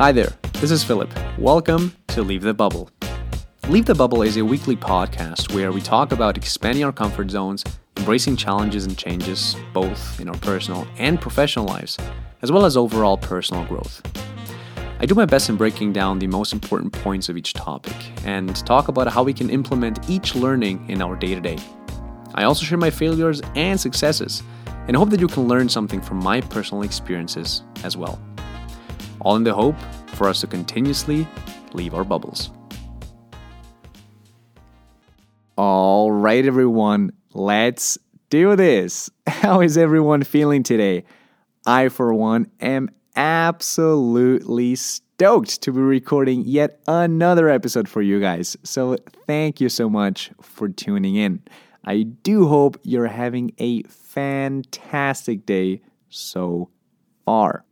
Hi there, this is Philip. Welcome to Leave the Bubble. Leave the Bubble is a weekly podcast where we talk about expanding our comfort zones, embracing challenges and changes, both in our personal and professional lives, as well as overall personal growth. I do my best in breaking down the most important points of each topic and talk about how we can implement each learning in our day to day. I also share my failures and successes and hope that you can learn something from my personal experiences as well all in the hope for us to continuously leave our bubbles. All right, everyone, let's do this. How is everyone feeling today? I, for one, am absolutely stoked to be recording yet another episode for you guys. So, thank you so much for tuning in. I do hope you're having a fantastic day so far.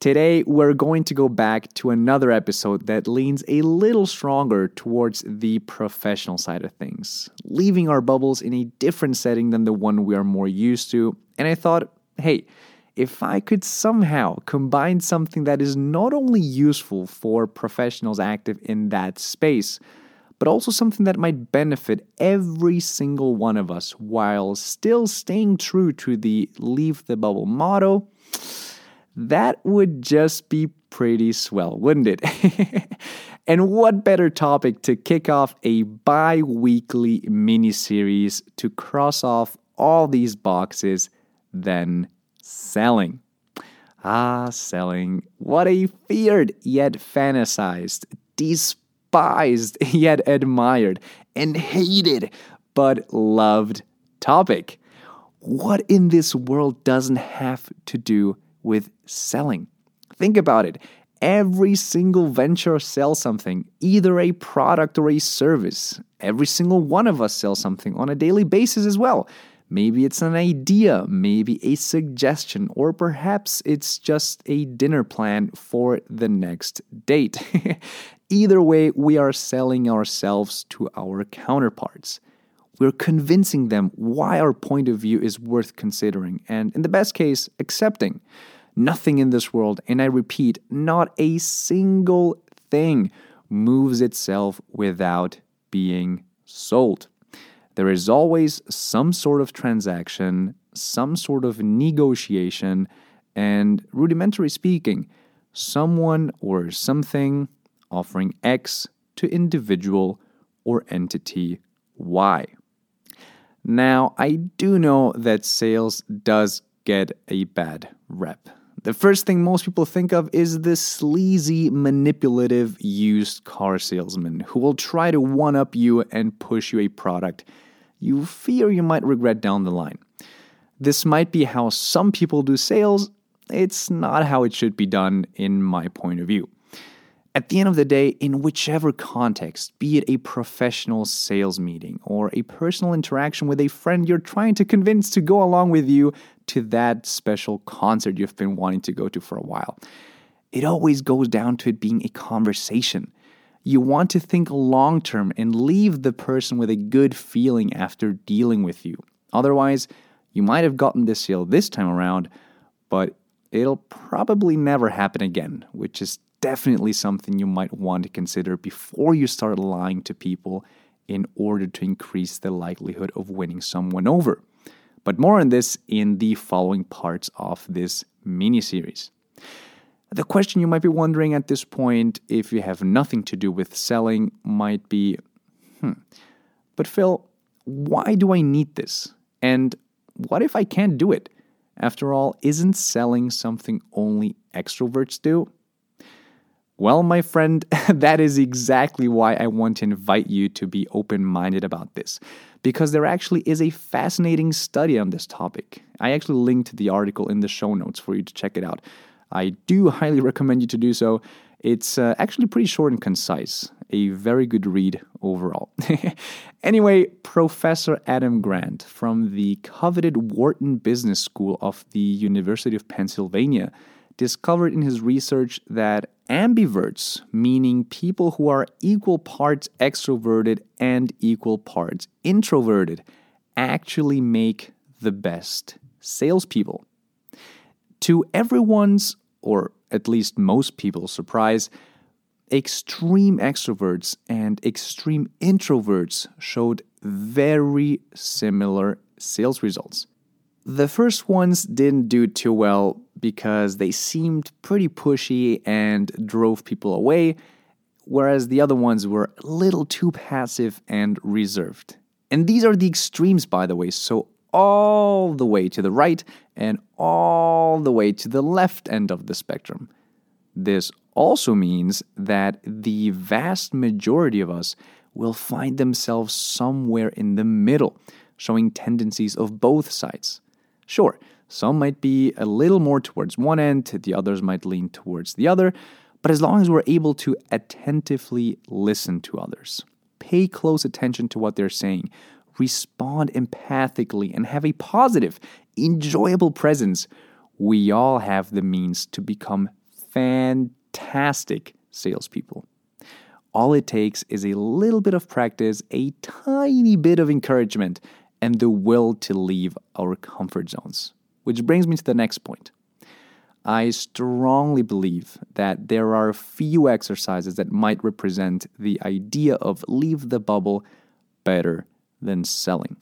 Today, we're going to go back to another episode that leans a little stronger towards the professional side of things, leaving our bubbles in a different setting than the one we are more used to. And I thought, hey, if I could somehow combine something that is not only useful for professionals active in that space, but also something that might benefit every single one of us while still staying true to the leave the bubble motto that would just be pretty swell, wouldn't it? and what better topic to kick off a bi weekly mini series to cross off all these boxes than selling? Ah, selling. What a feared yet fantasized, despised yet admired, and hated but loved topic. What in this world doesn't have to do with selling. Think about it. Every single venture sells something, either a product or a service. Every single one of us sells something on a daily basis as well. Maybe it's an idea, maybe a suggestion, or perhaps it's just a dinner plan for the next date. Either way, we are selling ourselves to our counterparts. We're convincing them why our point of view is worth considering, and in the best case, accepting. Nothing in this world, and I repeat, not a single thing moves itself without being sold. There is always some sort of transaction, some sort of negotiation, and rudimentary speaking, someone or something offering X to individual or entity Y. Now, I do know that sales does get a bad rep. The first thing most people think of is the sleazy, manipulative used car salesman who will try to one up you and push you a product you fear you might regret down the line. This might be how some people do sales, it's not how it should be done, in my point of view. At the end of the day, in whichever context, be it a professional sales meeting or a personal interaction with a friend you're trying to convince to go along with you to that special concert you've been wanting to go to for a while. It always goes down to it being a conversation. You want to think long term and leave the person with a good feeling after dealing with you. Otherwise, you might have gotten the sale this time around, but it'll probably never happen again, which is definitely something you might want to consider before you start lying to people in order to increase the likelihood of winning someone over. But more on this in the following parts of this mini series. The question you might be wondering at this point, if you have nothing to do with selling, might be hmm, but Phil, why do I need this? And what if I can't do it? After all, isn't selling something only extroverts do? Well, my friend, that is exactly why I want to invite you to be open minded about this, because there actually is a fascinating study on this topic. I actually linked the article in the show notes for you to check it out. I do highly recommend you to do so. It's uh, actually pretty short and concise, a very good read overall. anyway, Professor Adam Grant from the coveted Wharton Business School of the University of Pennsylvania discovered in his research that ambiverts, meaning people who are equal parts extroverted and equal parts introverted, actually make the best salespeople. To everyone's or at least most people's surprise, extreme extroverts and extreme introverts showed very similar sales results. The first ones didn't do too well because they seemed pretty pushy and drove people away, whereas the other ones were a little too passive and reserved. And these are the extremes, by the way, so all the way to the right and all the way to the left end of the spectrum. This also means that the vast majority of us will find themselves somewhere in the middle, showing tendencies of both sides. Sure, some might be a little more towards one end, the others might lean towards the other, but as long as we're able to attentively listen to others, pay close attention to what they're saying, respond empathically, and have a positive, enjoyable presence, we all have the means to become fantastic salespeople. All it takes is a little bit of practice, a tiny bit of encouragement, and the will to leave our comfort zones. Which brings me to the next point. I strongly believe that there are a few exercises that might represent the idea of leave the bubble better than selling.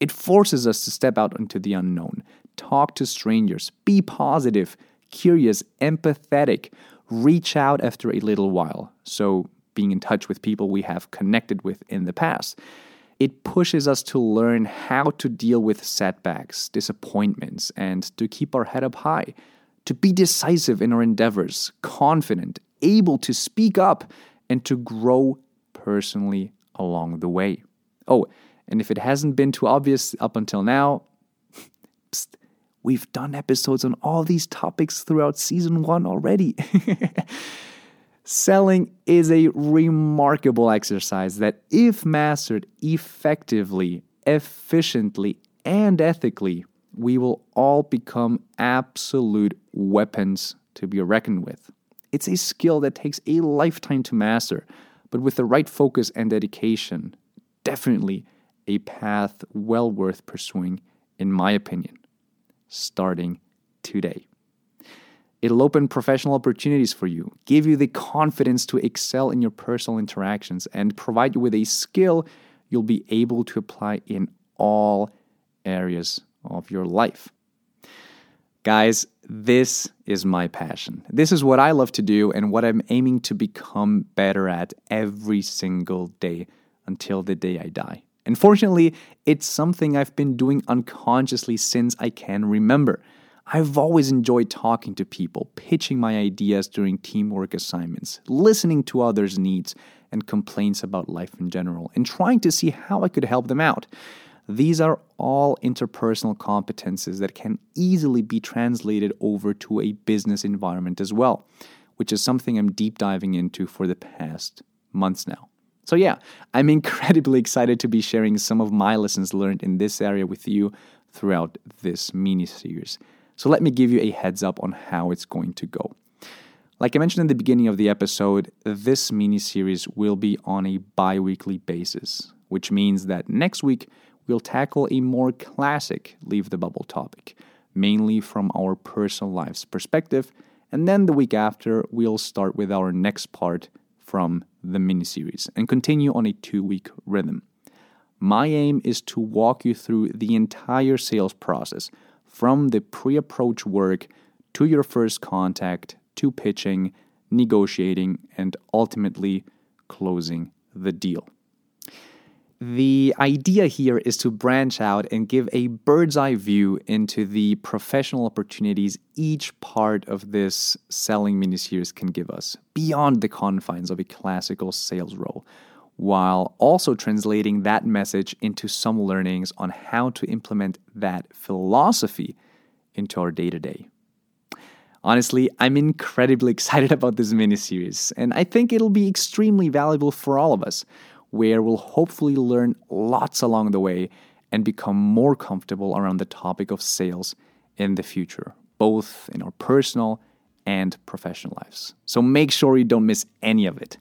It forces us to step out into the unknown, talk to strangers, be positive, curious, empathetic, reach out after a little while. So, being in touch with people we have connected with in the past. It pushes us to learn how to deal with setbacks, disappointments, and to keep our head up high, to be decisive in our endeavors, confident, able to speak up, and to grow personally along the way. Oh, and if it hasn't been too obvious up until now, psst, we've done episodes on all these topics throughout season one already. Selling is a remarkable exercise that, if mastered effectively, efficiently, and ethically, we will all become absolute weapons to be reckoned with. It's a skill that takes a lifetime to master, but with the right focus and dedication, definitely a path well worth pursuing, in my opinion, starting today. It'll open professional opportunities for you, give you the confidence to excel in your personal interactions, and provide you with a skill you'll be able to apply in all areas of your life. Guys, this is my passion. This is what I love to do and what I'm aiming to become better at every single day until the day I die. And fortunately, it's something I've been doing unconsciously since I can remember. I've always enjoyed talking to people, pitching my ideas during teamwork assignments, listening to others' needs and complaints about life in general, and trying to see how I could help them out. These are all interpersonal competences that can easily be translated over to a business environment as well, which is something I'm deep diving into for the past months now. So, yeah, I'm incredibly excited to be sharing some of my lessons learned in this area with you throughout this mini series. So, let me give you a heads up on how it's going to go. Like I mentioned in the beginning of the episode, this mini series will be on a bi weekly basis, which means that next week we'll tackle a more classic Leave the Bubble topic, mainly from our personal lives perspective. And then the week after, we'll start with our next part from the mini series and continue on a two week rhythm. My aim is to walk you through the entire sales process from the pre approach work to your first contact to pitching, negotiating, and ultimately closing the deal. The idea here is to branch out and give a bird's eye view into the professional opportunities each part of this selling miniseries can give us, beyond the confines of a classical sales role, while also translating that message into some learnings on how to implement that philosophy into our day to day. Honestly, I'm incredibly excited about this miniseries, and I think it'll be extremely valuable for all of us where we'll hopefully learn lots along the way and become more comfortable around the topic of sales in the future, both in our personal and professional lives. So make sure you don't miss any of it.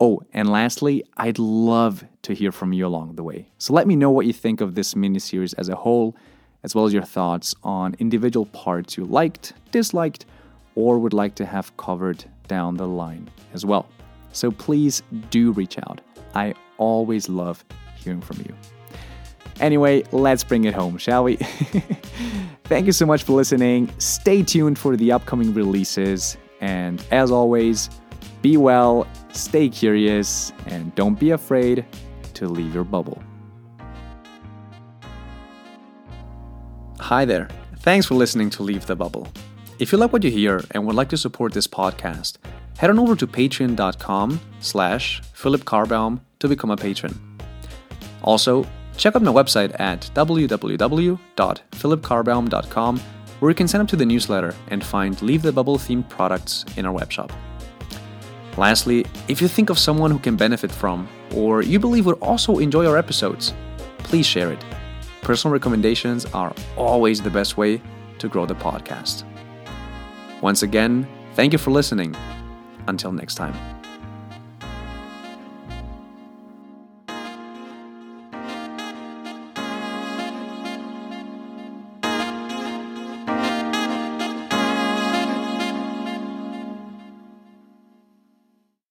Oh, and lastly, I'd love to hear from you along the way. So let me know what you think of this mini series as a whole, as well as your thoughts on individual parts you liked, disliked, or would like to have covered down the line as well. So please do reach out. I always love hearing from you. Anyway, let's bring it home, shall we? Thank you so much for listening. Stay tuned for the upcoming releases. And as always, be well, stay curious, and don't be afraid to leave your bubble. Hi there. Thanks for listening to Leave the Bubble. If you like what you hear and would like to support this podcast, head on over to patreon.com slash Philip Carbaum to become a patron. Also, check out my website at www.philipcarbaum.com where you can sign up to the newsletter and find Leave the Bubble themed products in our webshop. Lastly, if you think of someone who can benefit from, or you believe would also enjoy our episodes, please share it. Personal recommendations are always the best way to grow the podcast. Once again, thank you for listening. Until next time.